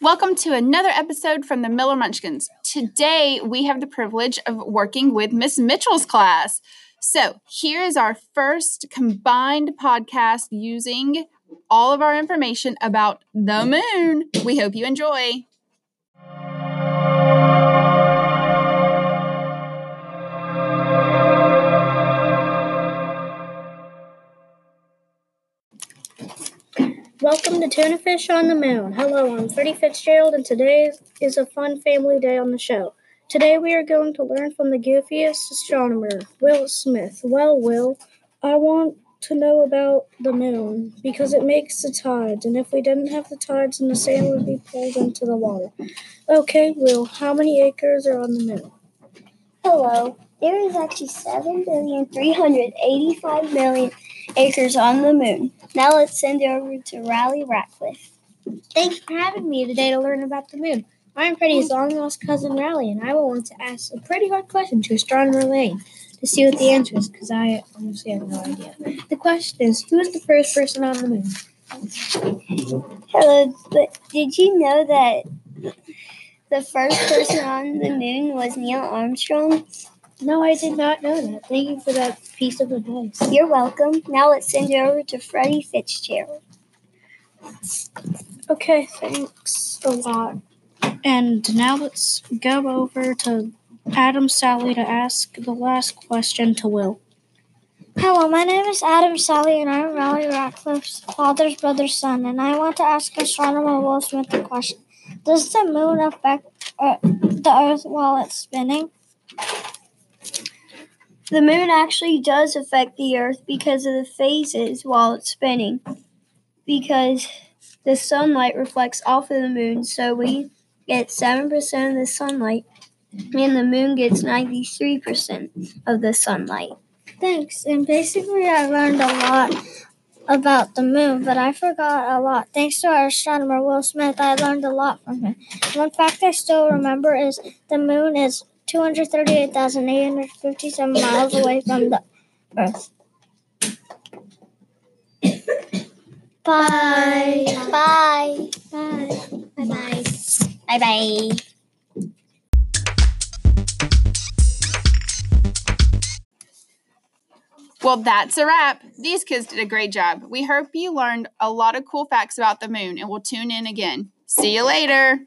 Welcome to another episode from the Miller Munchkins. Today we have the privilege of working with Miss Mitchell's class. So, here is our first combined podcast using all of our information about the moon. We hope you enjoy. Welcome to Tuna Fish on the Moon. Hello, I'm Freddie Fitzgerald, and today is a fun family day on the show. Today we are going to learn from the goofiest astronomer, Will Smith. Well, Will, I want to know about the moon because it makes the tides, and if we didn't have the tides, then the sand would be pulled into the water. Okay, Will, how many acres are on the moon? Hello. There is actually 7,385 million acres on the moon. Now let's send it over to Riley Ratcliffe. Thanks for having me today to learn about the moon. I'm Freddie's long lost cousin Riley, and I will want to ask a pretty hard question to Astronomer Lane to see what the answer is, because I honestly have no idea. The question is, who is the first person on the moon? Hello, but did you know that the first person on the moon was Neil Armstrong? No, I did not know that. Thank you for that piece of advice. You're welcome. Now let's send it over to Freddie Fitzgerald. Okay, thanks a lot. And now let's go over to Adam Sally to ask the last question to Will. Hello, my name is Adam Sally, and I'm Riley Ratcliffe's father's brother's son, and I want to ask astronomer Will Smith a question. Does the moon affect uh, the Earth while it's spinning? The moon actually does affect the Earth because of the phases while it's spinning. Because the sunlight reflects off of the moon, so we get 7% of the sunlight, and the moon gets 93% of the sunlight. Thanks. And basically, I learned a lot about the moon, but I forgot a lot. Thanks to our astronomer Will Smith, I learned a lot from him. One fact I still remember is the moon is 238,857 miles away from the Earth. Bye. Bye. Bye. Bye. Bye. Bye. Bye. Well, that's a wrap. These kids did a great job. We hope you learned a lot of cool facts about the moon and we'll tune in again. See you later.